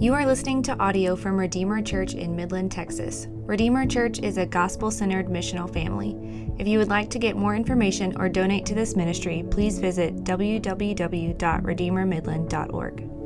You are listening to audio from Redeemer Church in Midland, Texas. Redeemer Church is a gospel centered missional family. If you would like to get more information or donate to this ministry, please visit www.redeemermidland.org.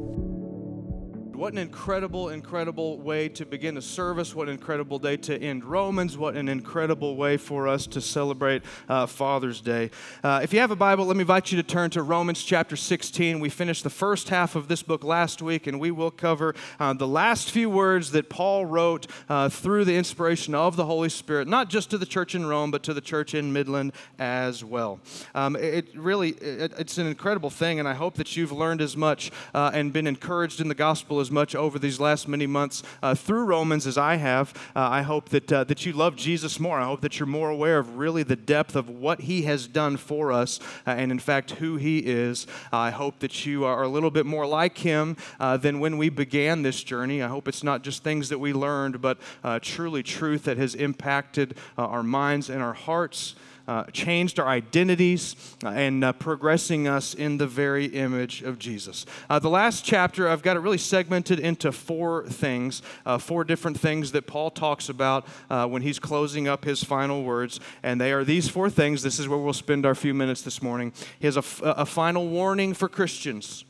What an incredible, incredible way to begin a service. What an incredible day to end Romans. What an incredible way for us to celebrate uh, Father's Day. Uh, if you have a Bible, let me invite you to turn to Romans chapter 16. We finished the first half of this book last week, and we will cover uh, the last few words that Paul wrote uh, through the inspiration of the Holy Spirit, not just to the church in Rome, but to the church in Midland as well. Um, it really, it, it's an incredible thing, and I hope that you've learned as much uh, and been encouraged in the gospel as much over these last many months uh, through Romans as I have. Uh, I hope that, uh, that you love Jesus more. I hope that you're more aware of really the depth of what he has done for us uh, and, in fact, who he is. I hope that you are a little bit more like him uh, than when we began this journey. I hope it's not just things that we learned, but truly truth that has impacted our minds and our hearts uh, changed our identities, uh, and uh, progressing us in the very image of Jesus. Uh, the last chapter, I've got it really segmented into four things, uh, four different things that Paul talks about when he's closing up his final words. And they are these four things. This is where we'll spend our few minutes this morning. He has a, a final warning for Christians.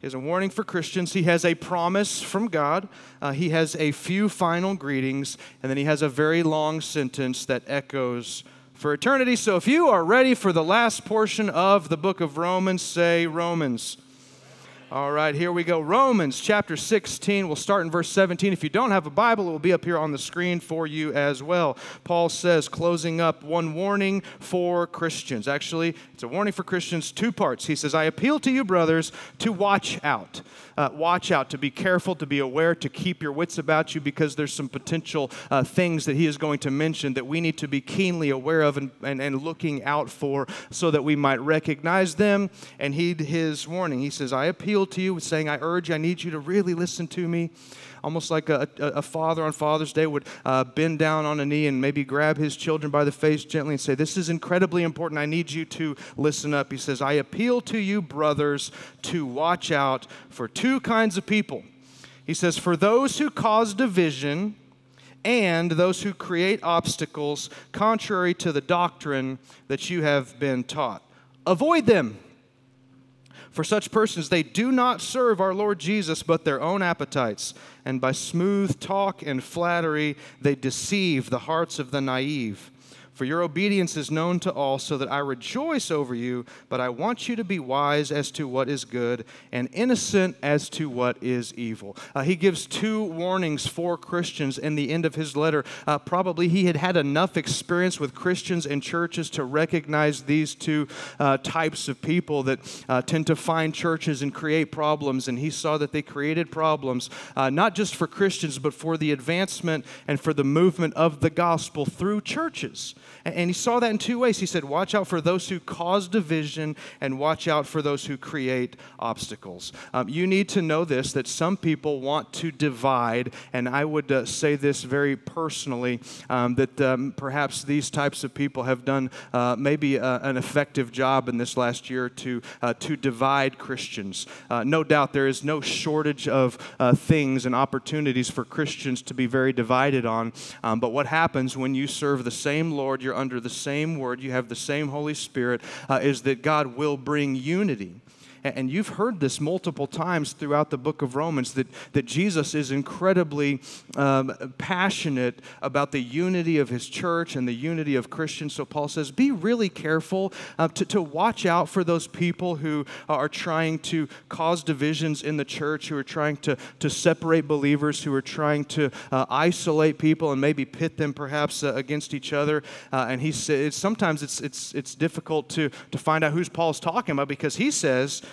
He has a warning for Christians. He has a promise from God. Uh, he has a few final greetings. And then he has a very long sentence that echoes for eternity. So if you are ready for the last portion of the book of Romans, say Romans. All right, here we go. Romans chapter 16. We'll start in verse 17. If you don't have a Bible, it will be up here on the screen for you as well. Paul says, closing up, one warning for Christians. Actually, it's a warning for Christians, two parts. He says, I appeal to you, brothers, to watch out. Uh, watch out, to be careful, to be aware, to keep your wits about you because there's some potential uh, things that he is going to mention that we need to be keenly aware of and, and, and looking out for so that we might recognize them and heed his warning. He says, I appeal to you, saying, I urge you, I need you to really listen to me. Almost like a, a, a father on Father's Day would uh, bend down on a knee and maybe grab his children by the face gently and say, This is incredibly important. I need you to listen up. He says, I appeal to you, brothers, to watch out for two kinds of people. He says, For those who cause division, and those who create obstacles contrary to the doctrine that you have been taught. Avoid them. For such persons, they do not serve our Lord Jesus, but their own appetites. And by smooth talk and flattery, they deceive the hearts of the naive. For your obedience is known to all, so that I rejoice over you, but I want you to be wise as to what is good and innocent as to what is evil. Uh, he gives two warnings for Christians in the end of his letter. Uh, probably he had had enough experience with Christians and churches to recognize these two uh, types of people that uh, tend to find churches and create problems. And he saw that they created problems, uh, not just for Christians, but for the advancement and for the movement of the gospel through churches. And he saw that in two ways. He said, Watch out for those who cause division, and watch out for those who create obstacles. Um, you need to know this that some people want to divide, and I would uh, say this very personally um, that um, perhaps these types of people have done uh, maybe uh, an effective job in this last year to, uh, to divide Christians. Uh, no doubt there is no shortage of uh, things and opportunities for Christians to be very divided on, um, but what happens when you serve the same Lord, you're under the same word, you have the same Holy Spirit, uh, is that God will bring unity. And you've heard this multiple times throughout the book of Romans that, that Jesus is incredibly um, passionate about the unity of his church and the unity of Christians. So Paul says, be really careful uh, to, to watch out for those people who are trying to cause divisions in the church, who are trying to, to separate believers, who are trying to uh, isolate people and maybe pit them perhaps uh, against each other. Uh, and he says sometimes it's, it's, it's difficult to, to find out who's Paul's talking about because he says,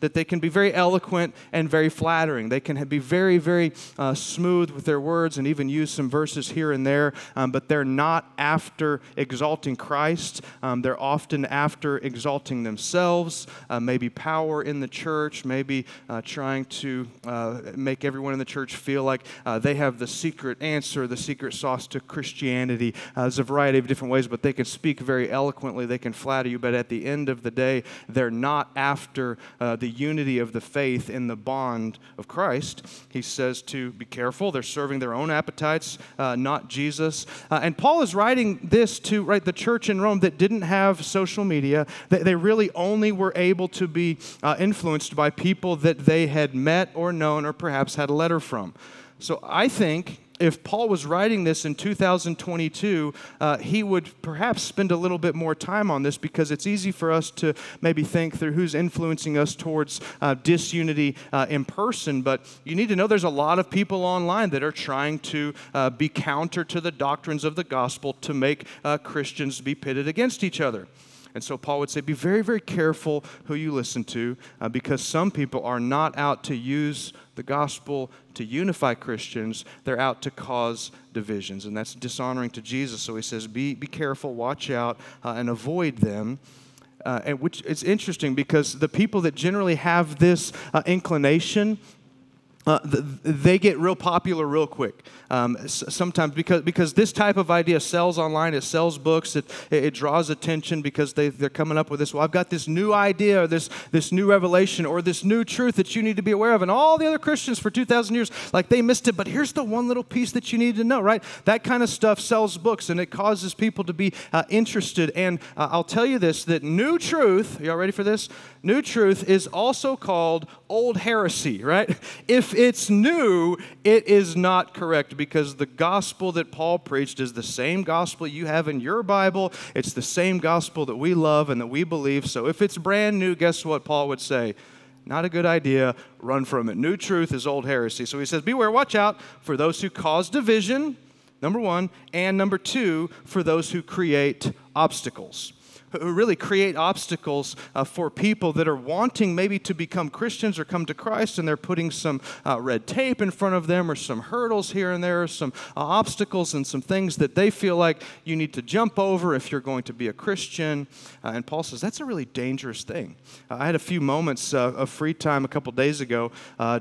that they can be very eloquent and very flattering. They can be very, very uh, smooth with their words and even use some verses here and there, um, but they're not after exalting Christ. Um, they're often after exalting themselves, uh, maybe power in the church, maybe uh, trying to uh, make everyone in the church feel like uh, they have the secret answer, the secret sauce to Christianity. Uh, there's a variety of different ways, but they can speak very eloquently, they can flatter you, but at the end of the day, they're not after the unity of the faith in the bond of Christ. He says to be careful. They're serving their own appetites, uh, not Jesus. Uh, and Paul is writing this to right, the church in Rome that didn't have social media. They, they really only were able to be uh, influenced by people that they had met or known or perhaps had a letter from. So I think if Paul was writing this in 2022, uh, he would perhaps spend a little bit more time on this because it's easy for us to maybe think through who's influencing us towards uh, disunity uh, in person. But you need to know there's a lot of people online that are trying to uh, be counter to the doctrines of the gospel to make uh, Christians be pitted against each other. And so Paul would say, be very, very careful who you listen to uh, because some people are not out to use the gospel to unify Christians, they're out to cause divisions. And that's dishonoring to Jesus. So he says, be, be careful, watch out, uh, and avoid them. Uh, and which it's interesting because the people that generally have this uh, inclination uh, they get real popular real quick. Um, sometimes because, because this type of idea sells online, it sells books, it, it draws attention because they, they're coming up with this. Well, I've got this new idea or this, this new revelation or this new truth that you need to be aware of. And all the other Christians for 2,000 years, like they missed it, but here's the one little piece that you need to know, right? That kind of stuff sells books and it causes people to be uh, interested. And uh, I'll tell you this that new truth, y'all ready for this? New truth is also called old heresy, right? If it's new, it is not correct because the gospel that Paul preached is the same gospel you have in your Bible. It's the same gospel that we love and that we believe. So if it's brand new, guess what Paul would say? Not a good idea. Run from it. New truth is old heresy. So he says, Beware, watch out for those who cause division, number one, and number two, for those who create obstacles really create obstacles uh, for people that are wanting maybe to become Christians or come to Christ, and they're putting some uh, red tape in front of them or some hurdles here and there, or some uh, obstacles and some things that they feel like you need to jump over if you're going to be a Christian. Uh, and Paul says that's a really dangerous thing. Uh, I had a few moments uh, of free time a couple days ago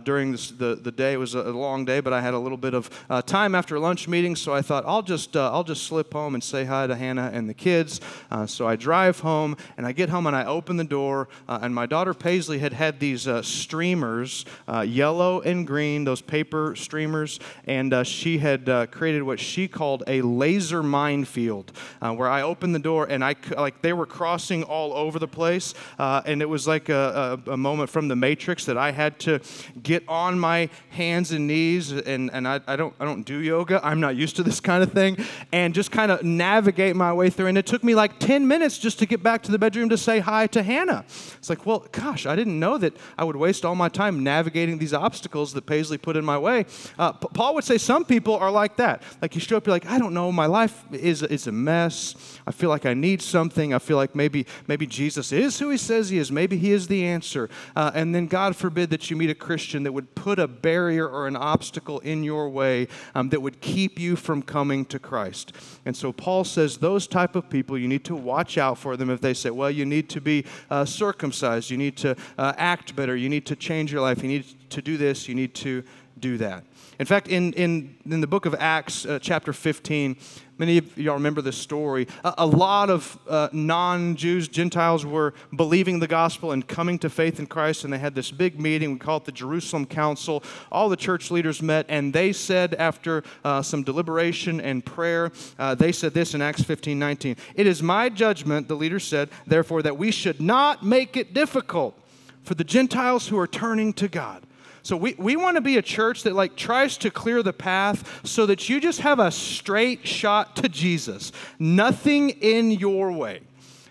during this, the, the day. It was a long day, but I had a little bit of time after lunch meeting, so I thought I'll just, I'll just slip home and say hi to Hannah and the kids. so I drive drive home, and I get home and I open the door, uh, and my daughter Paisley had had these uh, streamers, uh, yellow and green, those paper streamers, and uh, she had uh, created what she called a laser minefield, where I opened the door and I like they were crossing all over the place, and it was like a, a, a, moment from the Matrix that I had to get on my hands and knees, and, and I, I don't I don't do yoga, I'm not used to this kind of thing, and just kind of navigate my way through, and it took me like 10 minutes just just to get back to the bedroom to say hi to Hannah. It's like, well, gosh, I didn't know that I would waste all my time navigating these obstacles that Paisley put in my way. Uh, Paul would say some people are like that. Like you show up, you're like, I don't know, my life is, is a mess. I feel like I need something. I feel like maybe, maybe Jesus is who he says he is. Maybe he is the answer. Uh, and then God forbid that you meet a Christian that would put a barrier or an obstacle in your way um, that would keep you from coming to Christ. And so Paul says those type of people you need to watch out for them if they say, well, you need to be uh, circumcised, you need to uh, act better, you need to change your life, you need to do this, you need to do that. In fact, in, in, in the book of Acts, uh, chapter 15, Many of y'all remember this story. A, a lot of uh, non Jews, Gentiles, were believing the gospel and coming to faith in Christ, and they had this big meeting. We call it the Jerusalem Council. All the church leaders met, and they said, after uh, some deliberation and prayer, uh, they said this in Acts 15 19. It is my judgment, the leader said, therefore, that we should not make it difficult for the Gentiles who are turning to God so we, we want to be a church that like tries to clear the path so that you just have a straight shot to Jesus. Nothing in your way.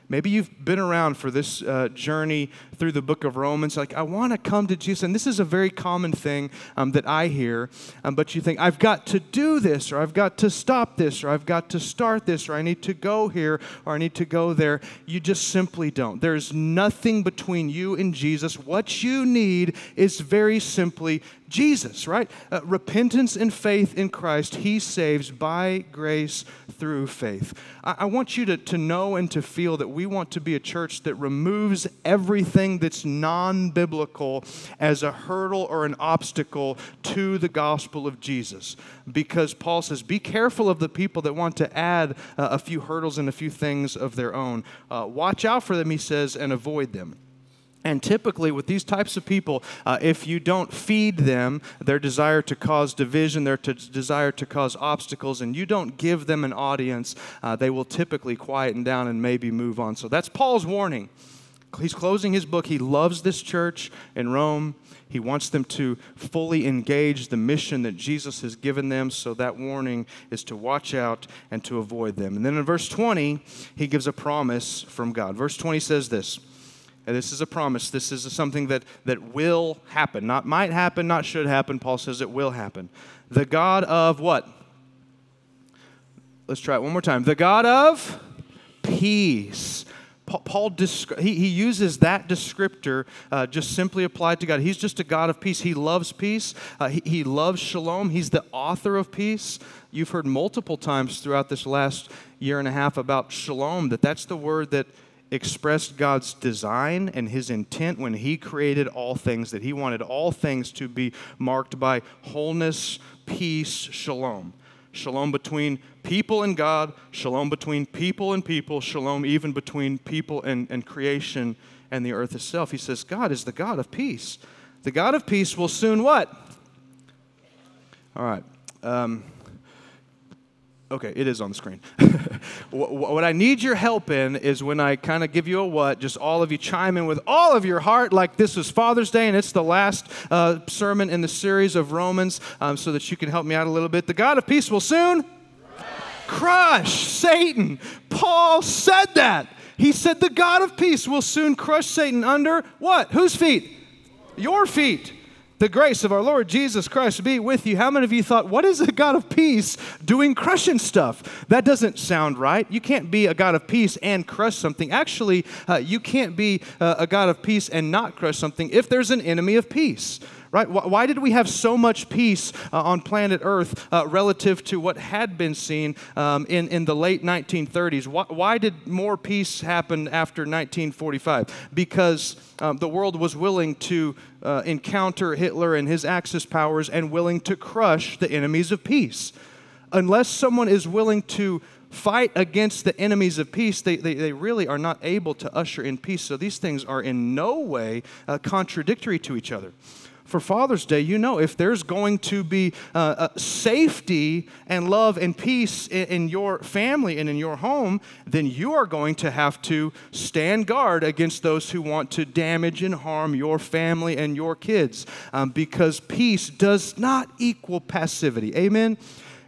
Maybe you've been around for this uh, journey through the book of Romans. Like, I want to come to Jesus. And this is a very common thing um, that I hear. Um, but you think, I've got to do this, or I've got to stop this, or I've got to start this, or I need to go here, or I need to go there. You just simply don't. There's nothing between you and Jesus. What you need is very simply Jesus, right? Uh, repentance and faith in Christ, He saves by grace through faith. I, I want you to, to know and to feel that we want to be a church that removes everything that's non biblical as a hurdle or an obstacle to the gospel of Jesus. Because Paul says, be careful of the people that want to add uh, a few hurdles and a few things of their own. Uh, watch out for them, he says, and avoid them. And typically, with these types of people, uh, if you don't feed them their desire to cause division, their to desire to cause obstacles, and you don't give them an audience, uh, they will typically quieten down and maybe move on. So that's Paul's warning. He's closing his book. He loves this church in Rome. He wants them to fully engage the mission that Jesus has given them. So that warning is to watch out and to avoid them. And then in verse 20, he gives a promise from God. Verse 20 says this. And this is a promise. This is something that, that will happen. Not might happen, not should happen. Paul says it will happen. The God of what? Let's try it one more time. The God of peace Paul he, uses that descriptor uh, just simply applied to God. He's just a God of peace. He loves peace. Uh, he, he loves shalom. He's the author of peace. You've heard multiple times throughout this last year and a half about shalom, that that's the word that expressed God's design and his intent when he created all things, that he wanted all things to be marked by wholeness, peace, shalom shalom between people and God, shalom between people and people, shalom even between people and, and creation and the earth itself. He says, God is the God of peace. The God of peace will soon what? All right. Um, Okay, it is on the screen. what I need your help in is when I kind of give you a what, just all of you chime in with all of your heart, like this is Father's Day and it's the last uh, sermon in the series of Romans, um, so that you can help me out a little bit. The God of peace will soon crush Satan. Paul said that. He said the God of peace will soon crush Satan under what? Whose feet? Your feet. The grace of our Lord Jesus Christ be with you. How many of you thought, what is a God of peace doing crushing stuff? That doesn't sound right. You can't be a God of peace and crush something. Actually, uh, you can't be uh, a God of peace and not crush something if there's an enemy of peace right? Why did we have so much peace uh, on planet Earth uh, relative to what had been seen um, in, in the late 1930s? Why, why, did more peace happen after 1945? Because um, the world was willing to uh, encounter Hitler and his Axis powers and willing to crush the enemies of peace. Unless someone is willing to fight against the enemies of peace, they, they, they, really are not able to usher in peace. So these things are in no way uh, contradictory to each other for Father's Day, you know if there's going to be uh, uh, safety and love and peace in, in, your family and in your home, then you are going to have to stand guard against those who want to damage and harm your family and your kids um, because peace does not equal passivity. Amen?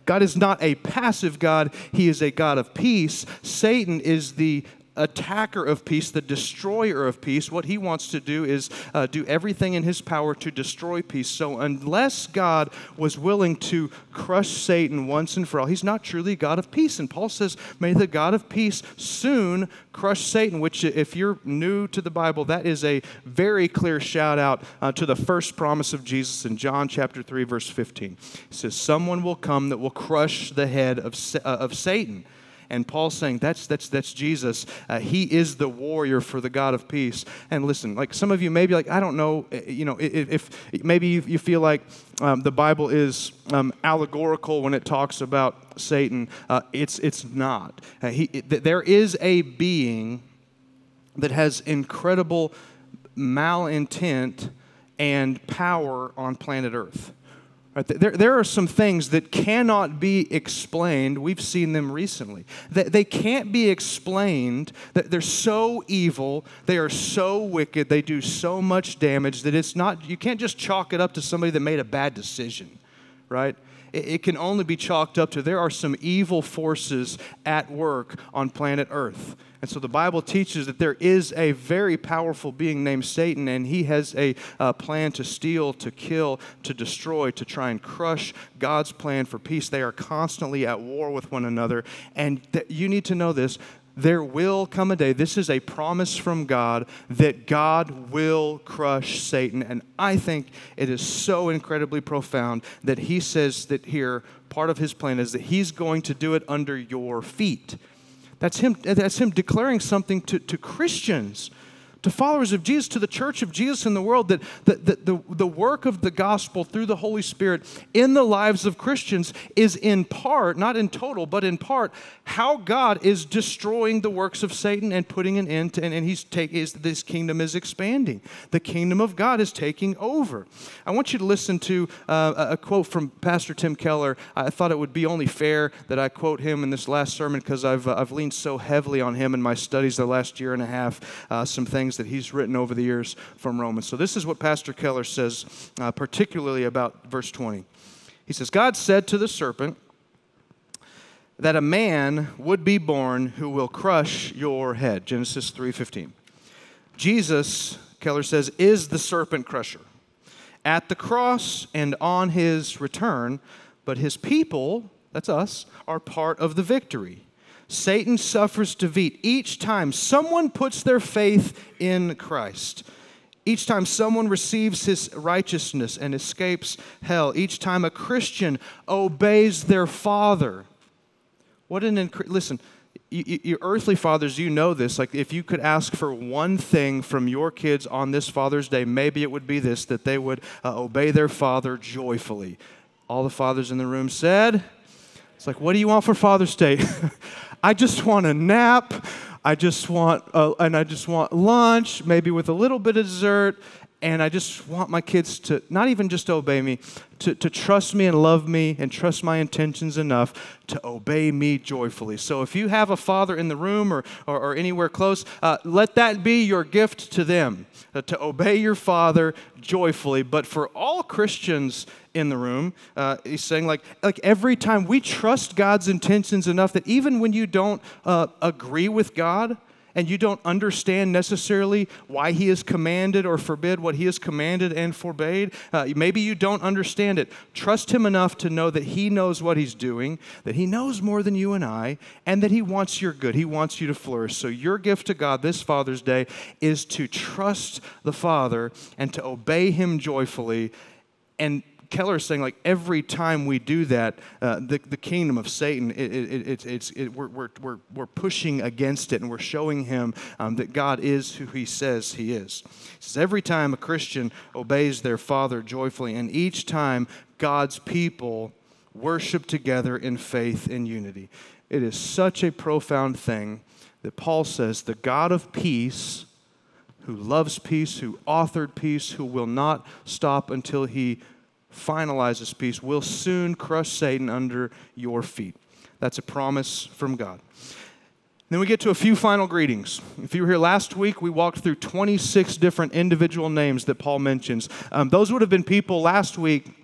God is not a passive God, He is a God of peace. Satan is the attacker of peace, the destroyer of peace. What he wants to do is uh, do everything in his power to destroy peace. So, unless God was willing to crush Satan once and for all, he's not truly God of peace. And Paul says, May the God of peace soon crush Satan, which, if you're new to the Bible, that is a very clear shout out uh, to the first promise of Jesus in John chapter 3, verse 15. It says, Someone will come that will crush the head of, uh, of Satan. And Paul's saying that's, that's, that's Jesus. Uh, he is the warrior for the God of peace. And listen, like some of you may be like, I don't know, eh, you know, if, if maybe you, you, feel like um, the Bible is um, allegorical when it talks about Satan, uh, it's, it's not. Uh, he, there is a being that has incredible malintent and power on planet Earth. Right? There, there are some things that cannot be explained. We've seen them recently. They, they can't be explained. That they're so evil. They are so wicked. They do so much damage that it's not, you can't just chalk it up to somebody that made a bad decision, right? It, it can only be chalked up to there are some evil forces at work on planet Earth. And so the Bible teaches that there is a very powerful being named Satan, and he has a uh, plan to steal, to kill, to destroy, to try and crush God's plan for peace. They are constantly at war with one another. And th- you need to know this there will come a day, this is a promise from God, that God will crush Satan. And I think it is so incredibly profound that he says that here, part of his plan is that he's going to do it under your feet. That's him, that's him declaring something to, to Christians. To followers of Jesus, to the church of Jesus in the world, that, that, that the, the work of the gospel through the Holy Spirit in the lives of Christians is in part, not in total, but in part, how God is destroying the works of Satan and putting an end to, and, and he's take, is, this kingdom is expanding. The kingdom of God is taking over. I want you to listen to uh, a quote from Pastor Tim Keller. I thought it would be only fair that I quote him in this last sermon because I've, uh, I've leaned so heavily on him in my studies the last year and a half, uh, some things that he's written over the years from Romans. So this is what Pastor Keller says, uh, particularly about verse 20. He says, God said to the serpent, that a man would be born who will crush your head. Genesis 3:15. Jesus, Keller says, is the serpent crusher. At the cross and on his return, but his people, that's us, are part of the victory. Satan suffers defeat each time someone puts their faith in Christ. Each time someone receives his righteousness and escapes hell, each time a Christian obeys their father what an inc- listen, your earthly fathers, you know this. Like, if you could ask for one thing from your kids on this Father's Day, maybe it would be this that they would uh, obey their father joyfully. All the fathers in the room said, It's like, what do you want for Father's Day? I just want a nap. I just want, and I just want lunch, maybe with a little bit of dessert, and I just want my kids to not even just obey me, to, to trust me and love me and trust my intentions enough to obey me joyfully. So if you have a father in the room or, or, or anywhere close, uh, let that be your gift to them, uh, to obey your father joyfully. But for all Christians in the room, uh, he's saying, like, like every time we trust God's intentions enough that even when you don't uh, agree with God, and you don't understand necessarily why he has commanded or forbid what he has commanded and forbade, uh, maybe you don't understand it. Trust him enough to know that he knows what he's doing, that he knows more than you and I, and that he wants your good. He wants you to flourish. So, your gift to God this Father's Day is to trust the Father and to obey him joyfully and Keller is saying, like, every time we do that, uh, the, the kingdom of Satan, it, it, it, it's, it, we're, we're, we're, we're pushing against it and we're showing him um, that God is who he says he is. He says, every time a Christian obeys their Father joyfully, and each time God's people worship together in faith and unity. It is such a profound thing that Paul says, the God of peace, who loves peace, who authored peace, who will not stop until he finalizes peace, will soon crush Satan under your feet. That's a promise from God. Then we get to a few final greetings. If you were here last week, we walked through 26 different individual names that Paul mentions. Um, those would have been people last week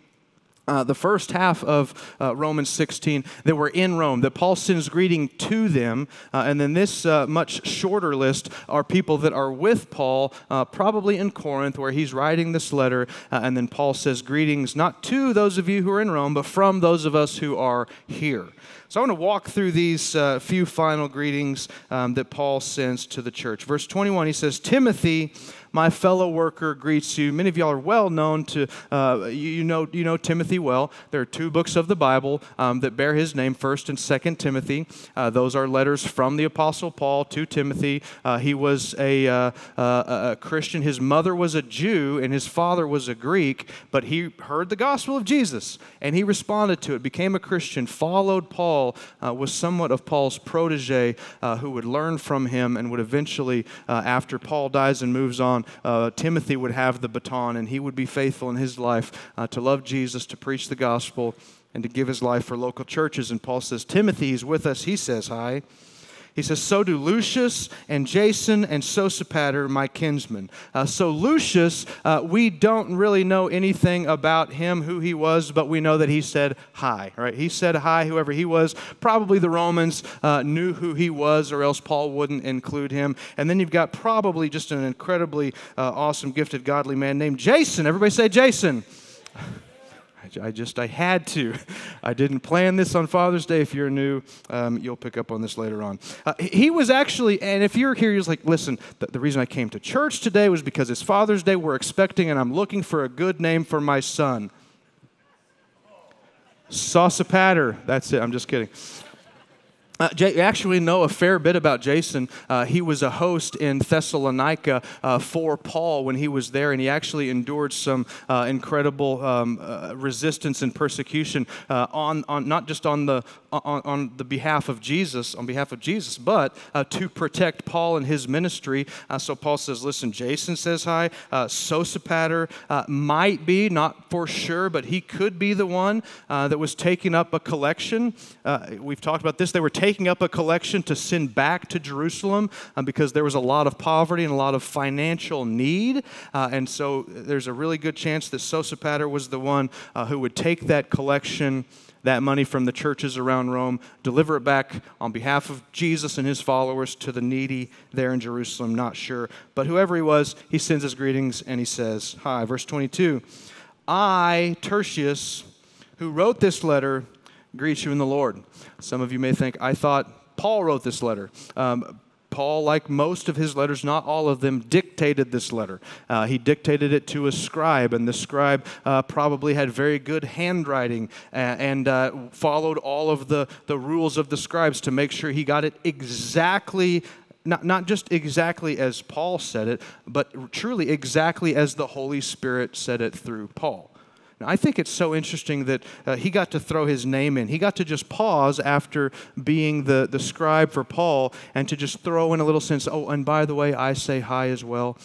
uh, the first half of uh, Romans 16 that were in Rome, that Paul sends greeting to them. Uh, and then this uh, much shorter list are people that are with Paul, uh, probably in Corinth, where he's writing this letter. And then Paul says, Greetings not to those of you who are in Rome, but from those of us who are here. So I want to walk through these few final greetings um, that Paul sends to the church. Verse 21, he says, Timothy, my fellow worker greets you. Many of y'all are well known to, uh, you, know, you know Timothy well. There are two books of the Bible um, that bear his name, 1st and 2nd Timothy. Uh, those are letters from the Apostle Paul to Timothy. Uh, he was a, uh, uh, a Christian. His mother was a Jew and his father was a Greek, but he heard the gospel of Jesus and he responded to it, became a Christian, followed Paul, uh, was somewhat of Paul's protege who would learn from him and would eventually, after Paul dies and moves on, uh, Timothy would have the baton and he would be faithful in his life uh, to love Jesus, to preach the gospel, and to give his life for local churches. And Paul says, Timothy is with us. He says hi. He says, So do Lucius and Jason and Sosipater, my kinsmen. Uh, so, Lucius, uh, we don't really know anything about him, who he was, but we know that he said hi, right? He said hi, whoever he was. Probably the Romans uh, knew who he was, or else Paul wouldn't include him. And then you've got probably just an incredibly uh, awesome, gifted, godly man named Jason. Everybody say Jason. I just, I had to. I didn't plan this on Father's Day. If you're new, um, you'll pick up on this later on. Uh, he was actually, and if you're here, you're like, listen, the, the, reason I came to church today was because it's Father's Day. We're expecting, and I'm looking for a good name for my son. Sosipater. That's it. I'm just kidding. Uh, J- actually know a fair bit about Jason. Uh, he was a host in Thessalonica uh, for Paul when he was there, and he actually endured some uh, incredible um, uh, resistance and persecution uh, on, on not just on the on, on, the behalf of Jesus, on behalf of Jesus, but to protect Paul and his ministry. so Paul says, "Listen, Jason says hi. Sosipater might be, not for sure, but he could be the one that was taking up a collection. we've talked about this. They were." Taking taking up a collection to send back to Jerusalem uh, because there was a lot of poverty and a lot of financial need. Uh, and so there's a really good chance that Sosipater was the one uh, who would take that collection that money from the churches around Rome, deliver it back on behalf of Jesus and his followers to the needy there in Jerusalem. Not sure. But whoever he was, he sends his greetings and he says, Hi. Verse 22 I, Tertius, who wrote this letter, greet you in the Lord. Some of you may think, I thought Paul wrote this letter. Um, Paul, like most of his letters, not all of them, dictated this letter. Uh, he dictated it to a scribe, and the scribe uh, probably had very good handwriting and, and uh, followed all of the, the rules of the scribes to make sure he got it exactly not, not just exactly as Paul said it, but truly exactly as the Holy Spirit said it through Paul. Now, I think it's so interesting that uh, he got to throw his name in. He got to just pause after being the, the scribe for Paul and to just throw in a little sense, oh, and by the way, I say hi as well.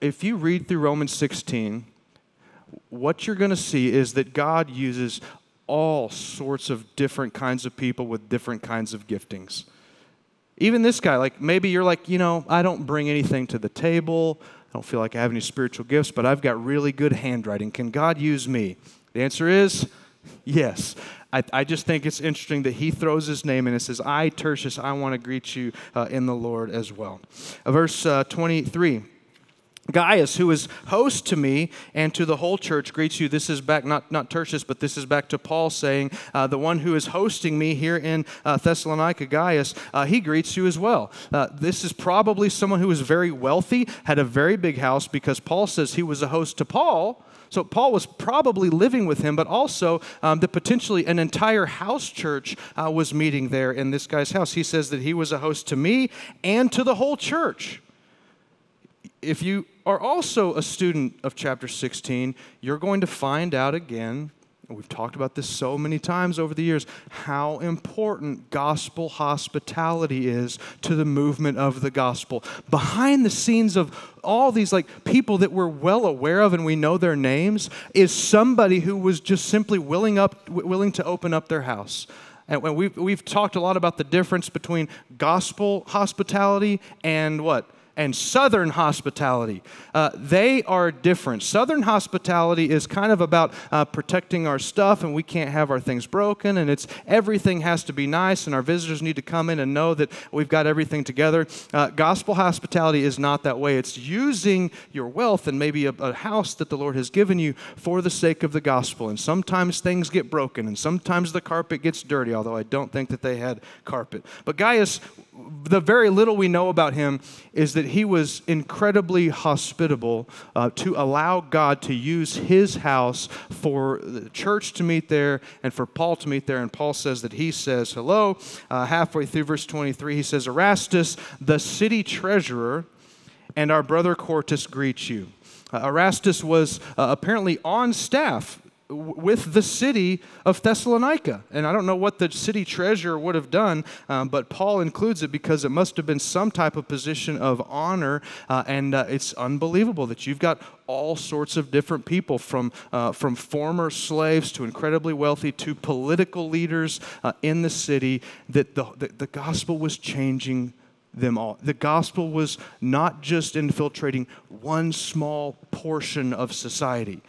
If you read through Romans 16, what you're going to see is that God uses all sorts of different kinds of people with different kinds of giftings. Even this guy, like maybe you're like, you know, I don't bring anything to the table. I don't feel like I have any spiritual gifts, but I've got really good handwriting. Can God use me? The answer is yes. I, I just think it's interesting that he throws his name in and says, I, Tertius, I want to greet you uh, in the Lord as well. Uh, verse uh, 23. Gaius, who is host to me and to the whole church, greets you. This is back, not, not Tertius, but this is back to Paul saying, uh, the one who is hosting me here in uh, Thessalonica, Gaius, uh, he greets you as well. Uh, this is probably someone who was very wealthy, had a very big house, because Paul says he was a host to Paul. So Paul was probably living with him, but also um, that potentially an entire house church uh, was meeting there in this guy's house. He says that he was a host to me and to the whole church if you are also a student of chapter 16, you're going to find out again, we've talked about this so many times over the years, how important gospel hospitality is to the movement of the gospel. Behind the scenes of all these like people that we're well aware of and we know their names is somebody who was just simply willing up willing to open up their house. And we've, we've talked a lot about the difference between gospel hospitality and what? And Southern hospitality. Uh, they are different. Southern hospitality is kind of about uh, protecting our stuff, and we can't have our things broken, and it's everything has to be nice, and our visitors need to come in and know that we've got everything together. Uh, gospel hospitality is not that way. It's using your wealth and maybe a, a house that the Lord has given you for the sake of the gospel. And sometimes things get broken, and sometimes the carpet gets dirty, although I don't think that they had carpet. But Gaius the very little we know about him is that he was incredibly hospitable uh, to allow God to use his house for the church to meet there and for Paul to meet there. And Paul says that he says, Hello, uh, halfway through verse 23, he says, Erastus, the city treasurer, and our brother Quartus greet you. Uh, Erastus was uh, apparently on staff with the city of Thessalonica. And I don't know what the city treasurer would have done, um, but Paul includes it because it must have been some type of position of honor. Uh, and uh, it's unbelievable that you've got all sorts of different people from, uh, from former slaves to incredibly wealthy to political leaders uh, in the city, that the, the, the gospel was changing them all. The gospel was not just infiltrating one small portion of society.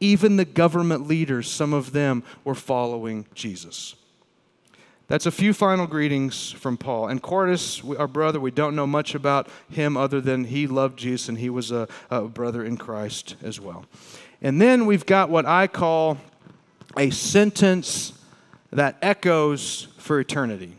Even the government leaders, some of them were following Jesus. That's a few final greetings from Paul. And Quartus, our brother, we don't know much about him other than he loved Jesus and he was a, a brother in Christ as well. And then we've got what I call a sentence that echoes for eternity.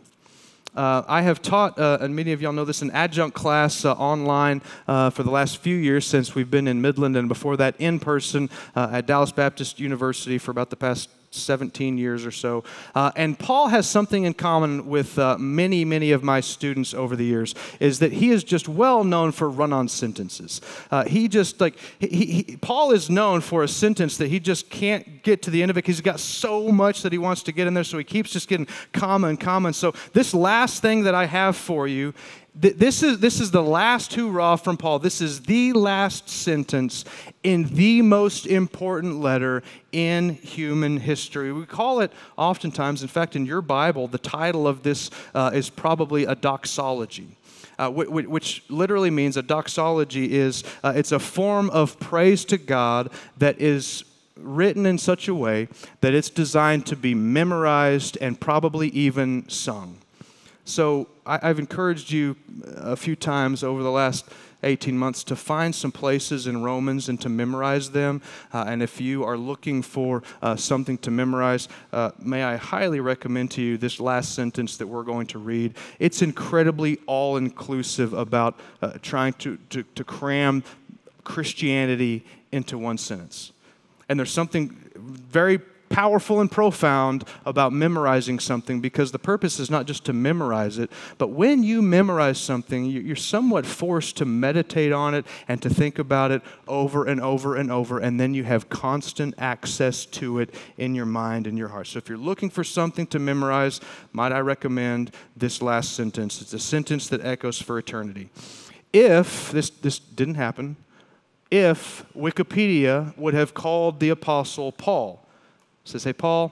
Uh, I have taught, uh, and many of y'all know this, an adjunct class uh, online uh, for the last few years since we've been in Midland, and before that in person uh, at Dallas Baptist University for about the past 17 years or so. Uh, and Paul has something in common with uh, many, many of my students over the years, is that he is just well known for run on sentences. Uh, he just, like, he, he, Paul is known for a sentence that he just can't get to the end of it because he's got so much that he wants to get in there, so he keeps just getting comma and comma. So, this last thing that I have for you this is, this is the last hurrah from Paul. This is the last sentence in the most important letter in human history. We call it oftentimes, in fact, in your Bible, the title of this uh, is probably a doxology. Uh, which, which, literally means a doxology is uh, it's a form of praise to God that is written in such a way that it's designed to be memorized and probably even sung. So I, have encouraged you a few times over the last 18 months to find some places in Romans and to memorize them. Uh, and if you are looking for uh, something to memorize, uh, may I highly recommend to you this last sentence that we're going to read. It's incredibly all inclusive about uh, trying to, to, to cram Christianity into one sentence. And there's something very powerful and profound about memorizing something because the purpose is not just to memorize it, but when you memorize something, you're somewhat forced to meditate on it and to think about it over and over and over, and then you have constant access to it in your mind and your heart. So if you're looking for something to memorize, might I recommend this last sentence? It's a sentence that echoes for eternity. If this, this didn't happen, if Wikipedia would have called the Apostle Paul, says, Hey, Paul,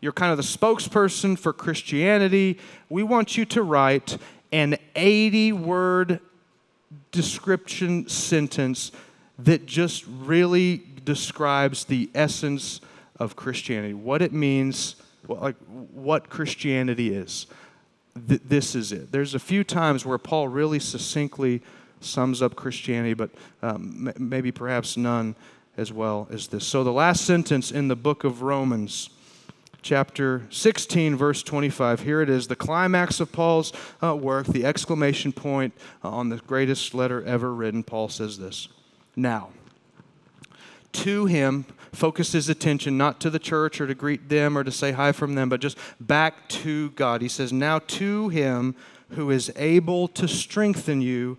you're kind of the spokesperson for Christianity. We want you to write an 80 word description sentence that just really describes the essence of Christianity, what it means, like what Christianity is. Th- this is it. There's a few times where Paul really succinctly sums up Christianity, but um, m- maybe perhaps none as well as this. So, the last sentence in the book of Romans, chapter 16, verse 25, here it is the climax of Paul's uh, work, the exclamation point uh, on the greatest letter ever written. Paul says this Now, to him, focus his attention not to the church or to greet them or to say hi from them, but just back to God. He says, Now to him who is able to strengthen you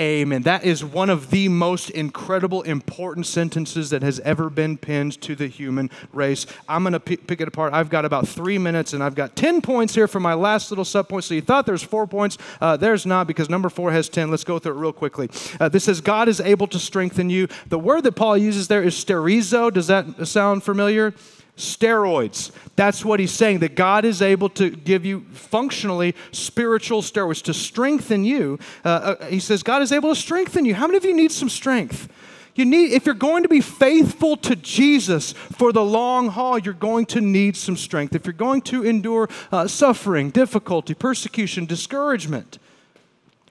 Amen. That is one of the most incredible, important sentences that has ever been penned to the human race. I'm going to p- pick it apart. I've got about three minutes, and I've got 10 points here for my last little subpoint. So you thought there's four points. Uh, there's not, because number four has 10. Let's go through it real quickly. Uh, this says, God is able to strengthen you. The word that Paul uses there is sterizo. Does that sound familiar? Steroids. That's what he's saying, that God is able to give you functionally spiritual steroids to strengthen you. Uh, uh, he says, God is able to strengthen you. How many of you need some strength? You need, if you're going to be faithful to Jesus for the long haul, you're going to need some strength. If you're going to endure uh, suffering, difficulty, persecution, discouragement,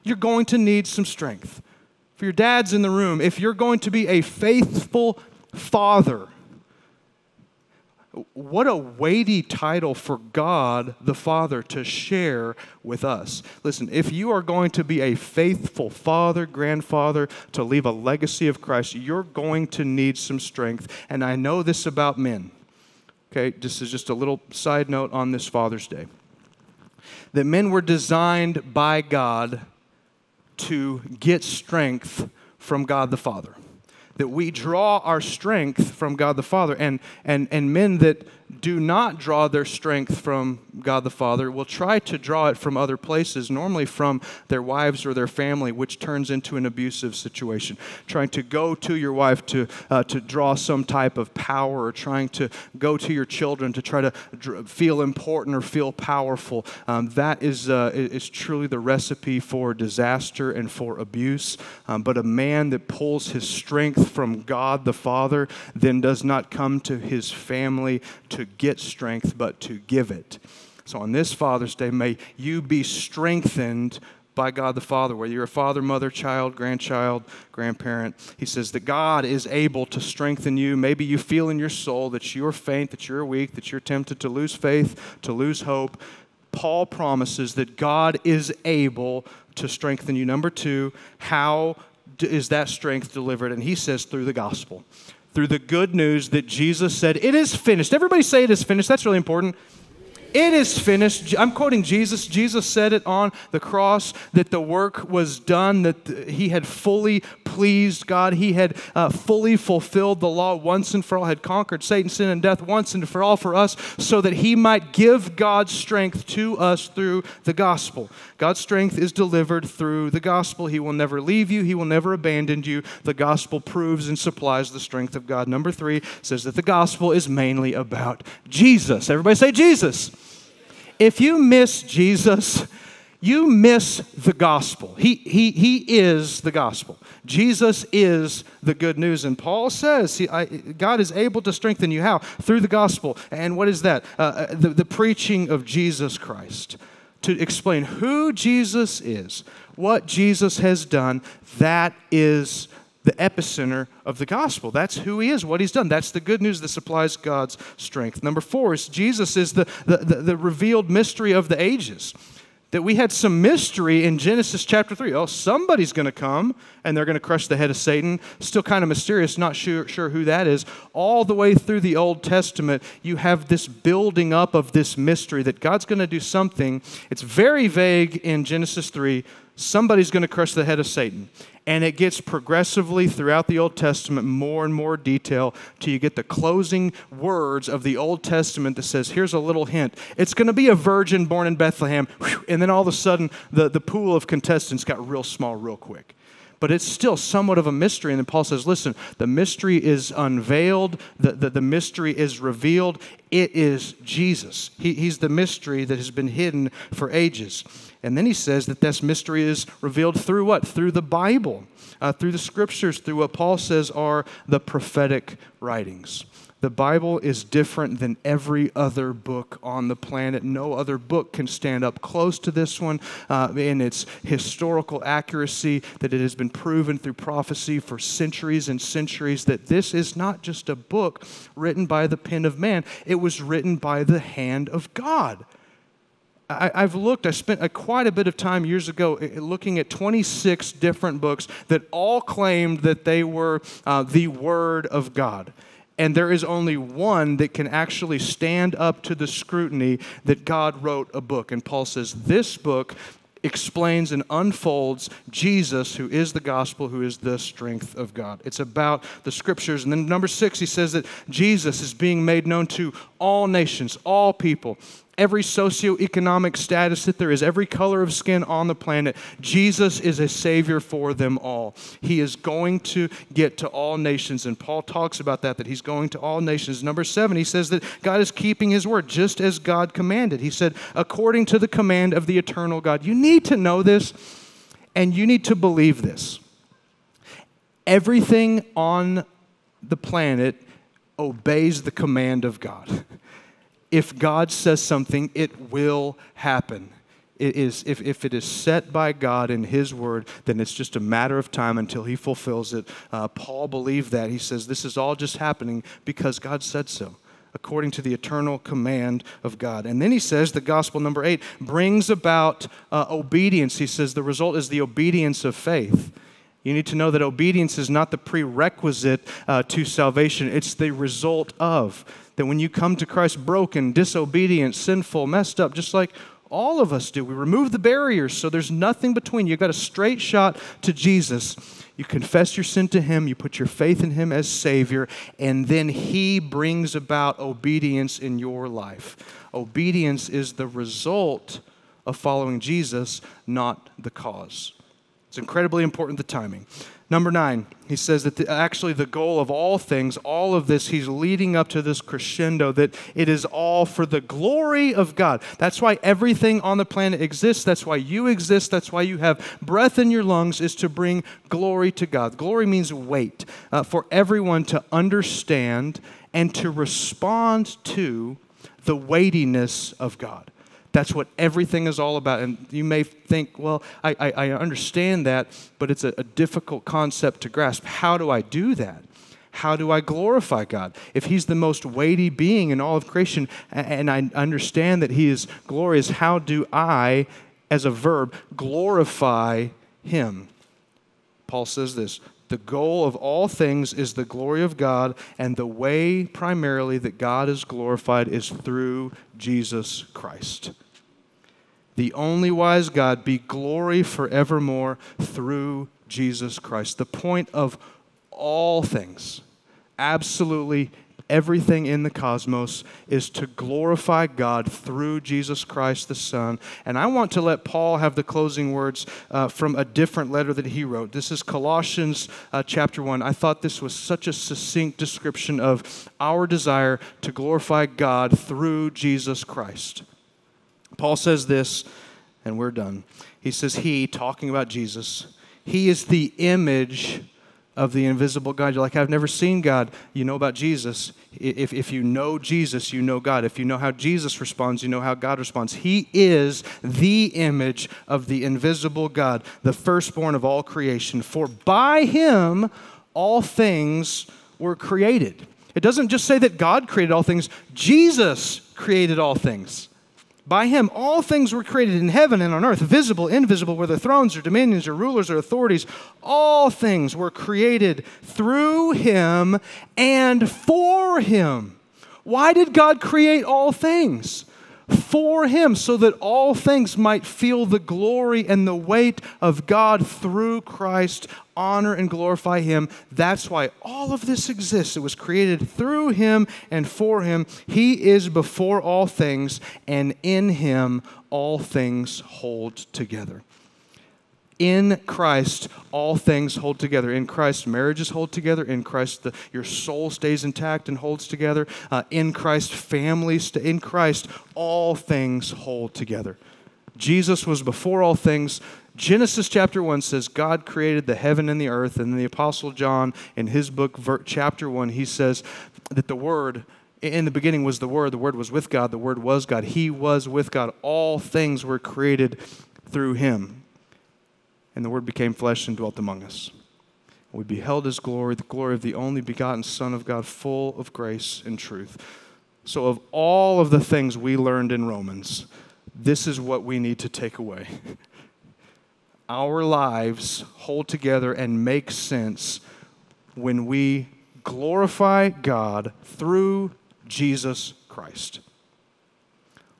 you're going to need some strength. For your dads in the room, if you're going to be a faithful father, what a weighty title for God the Father to share with us. Listen, if you are going to be a faithful father, grandfather, to leave a legacy of Christ, you're going to need some strength. And I know this about men. Okay, this is just a little side note on this Father's Day. That men were designed by God to get strength from God the Father that we draw our strength from God the Father. And, and, and men that do not draw their strength from God the Father will try to draw it from other places, normally from their wives or their family, which turns into an abusive situation. Trying to go to your wife to, uh, to draw some type of power, or trying to go to your children to try to dr- feel important or feel powerful. Um, that is, uh, is truly the recipe for disaster and for abuse. Um, but a man that pulls his strength strength from God the Father, then does not come to his family to get strength, but to give it. So on this Father's Day, may you be strengthened by God the Father, whether you're a father, mother, child, grandchild, grandparent. He says that God is able to strengthen you. Maybe you feel in your soul that you're faint, that you're weak, that you're tempted to lose faith, to lose hope. Paul promises that God is able to strengthen you. Number two, how is that strength delivered? And he says through the gospel, through the good news that Jesus said, It is finished. Everybody say it is finished. That's really important. It is finished. I'm quoting Jesus. Jesus said it on the cross that the work was done, that he had fully pleased God. He had uh, fully fulfilled the law once and for all, had conquered Satan, sin, and death once and for all for us, so that he might give God's strength to us through the gospel. God's strength is delivered through the gospel. He will never leave you, he will never abandon you. The gospel proves and supplies the strength of God. Number three says that the gospel is mainly about Jesus. Everybody say Jesus. If you miss Jesus, you miss the gospel. He, he, he is the gospel. Jesus is the good news. And Paul says he, I, God is able to strengthen you. How? Through the gospel. And what is that? Uh, uh the, the preaching of Jesus Christ. To explain who Jesus is, what Jesus has done, that is the epicenter of the gospel. That's who he is, what he's done. That's the good news that supplies God's strength. Number four is Jesus is the, the, the, the revealed mystery of the ages that we had some mystery in Genesis chapter 3. Oh, somebody's going to come and they're going to crush the head of Satan. Still kind of mysterious, not sure, sure who that is. All the way through the Old Testament, you have this building up of this mystery that God's going to do something. It's very vague in Genesis 3. Somebody's going to crush the head of Satan. And it gets progressively throughout the Old Testament more and more detail till you get the closing words of the Old Testament that says, here's a little hint. It's going to be a virgin born in Bethlehem. And then all of a sudden, the, the pool of contestants got real small real quick but it's still somewhat of a mystery. And then Paul says, listen, the mystery is unveiled, the, the, the mystery is revealed. It is Jesus. He, he's the mystery that has been hidden for ages. And then he says that this mystery is revealed through what? Through the Bible, uh, through the scriptures, through what Paul says are the prophetic writings. The Bible is different than every other book on the planet. No other book can stand up close to this one uh, in its historical accuracy, that it has been proven through prophecy for centuries and centuries that this is not just a book written by the pen of man, it was written by the hand of God. I, have looked, I spent a, quite a bit of time years ago eh, looking at 26 different books that all claimed that they were uh, the Word of God. And there is only one that can actually stand up to the scrutiny that God wrote a book. And Paul says, This book explains and unfolds Jesus, who is the gospel, who is the strength of God. It's about the scriptures. And then number six, he says that Jesus is being made known to all nations, all people every socioeconomic status that there is, every color of skin on the planet. Jesus is a Savior for them all. He is going to get to all nations, and Paul talks about that, that he's going to all nations. Number seven, he says that God is keeping his word just as God commanded. He said, according to the command of the eternal God. You need to know this, and you need to believe this. Everything on the planet obeys the command of God. if God says something, it will happen. It is, if, if it is set by God in His word, then it's just a matter of time until He fulfills it. Uh, Paul believed that. He says this is all just happening because God said so according to the eternal command of God. And then he says, the gospel number eight brings about uh, obedience. He says the result is the obedience of faith. You need to know that obedience is not the prerequisite uh, to salvation, it's the result of that when you come to Christ broken, disobedient, sinful, messed up, just like all of us do, we remove the barriers so there's nothing between. You've got a straight shot to Jesus. You confess your sin to Him, you put your faith in Him as Savior, and then He brings about obedience in your life. Obedience is the result of following Jesus, not the cause. It's incredibly important the timing. Number nine, he says that the, actually the goal of all things, all of this, he's leading up to this crescendo that it is all for the glory of God. That's why everything on the planet exists. That's why you exist. That's why you have breath in your lungs, is to bring glory to God. Glory means weight, uh, for everyone to understand and to respond to the weightiness of God. That's what everything is all about. And you may think, well, I, I, I understand that, but it's a, a difficult concept to grasp. How do I do that? How do I glorify God? If He's the most weighty being in all of creation, and I understand that He is glorious, how do I, as a verb, glorify Him? Paul says this the goal of all things is the glory of God, and the way primarily that God is glorified is through Jesus Christ. The only wise God be glory forevermore through Jesus Christ. The point of all things, absolutely everything in the cosmos is to glorify God through Jesus Christ the Son. And I want to let Paul have the closing words uh, from a different letter that he wrote. This is Colossians uh, chapter 1. I thought this was such a succinct description of our desire to glorify God through Jesus Christ. Paul says this, and we're done. He says, He, talking about Jesus, He is the image of the invisible God. You're like, I've never seen God. You know about Jesus. If, if you know Jesus, you know God. If you know how Jesus responds, you know how God responds. He is the image of the invisible God, the firstborn of all creation. For by him all things were created. It doesn't just say that God created all things, Jesus created all things. By him, all things were created in heaven and on earth, visible, invisible, whether thrones or dominions or rulers or authorities. All things were created through him and for him. Why did God create all things? For him, so that all things might feel the glory and the weight of God through Christ honor and glorify Him. That's why all of this exists. It was created through Him and for Him. He is before all things, and in Him all things hold together. In Christ, all things hold together. In Christ, marriages hold together. In Christ, the, your soul stays intact and holds together. Uh, in Christ, families. St- in Christ, all things hold together. Jesus was before all things. Genesis chapter 1 says God created the heaven and the earth. And the Apostle John, in his book, chapter 1, he says that the Word, in the beginning was the Word, the Word was with God, the Word was God. He was with God. All things were created through him. And the Word became flesh and dwelt among us. We beheld his glory, the glory of the only begotten Son of God, full of grace and truth. So, of all of the things we learned in Romans, this is what we need to take away. Our lives hold together and make sense when we glorify God through Jesus Christ.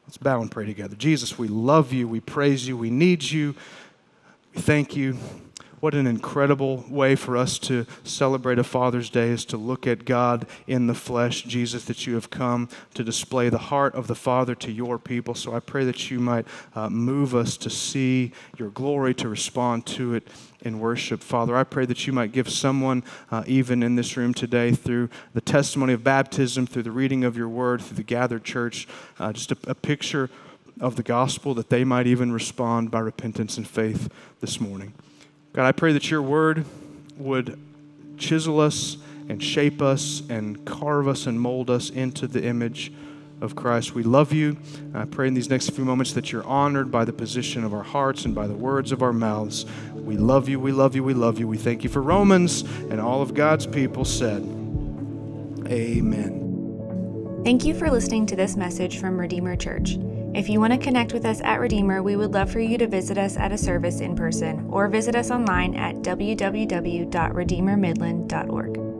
Let's bow and pray together. Jesus, we love you, we praise you, we need you, thank you. What an incredible way for us to celebrate a Father's Day is to look at God in the flesh, Jesus, that you have come to display the heart of the Father to your people. So I pray that you might uh, move us to see your glory, to respond to it in worship. Father, I pray that you might give someone, uh, even in this room today, through the testimony of baptism, through the reading of your word, through the gathered church, uh, just a, a picture of the gospel that they might even respond by repentance and faith this morning. God, I pray that your word would chisel us and shape us and carve us and mold us into the image of Christ. We love you. I pray in these next few moments that you're honored by the position of our hearts and by the words of our mouths. We love you, we love you, we love you. We thank you for Romans and all of God's people said, Amen. Thank you for listening to this message from Redeemer Church. If you want to connect with us at Redeemer, we would love for you to visit us at a service in person or visit us online at www.redeemermidland.org.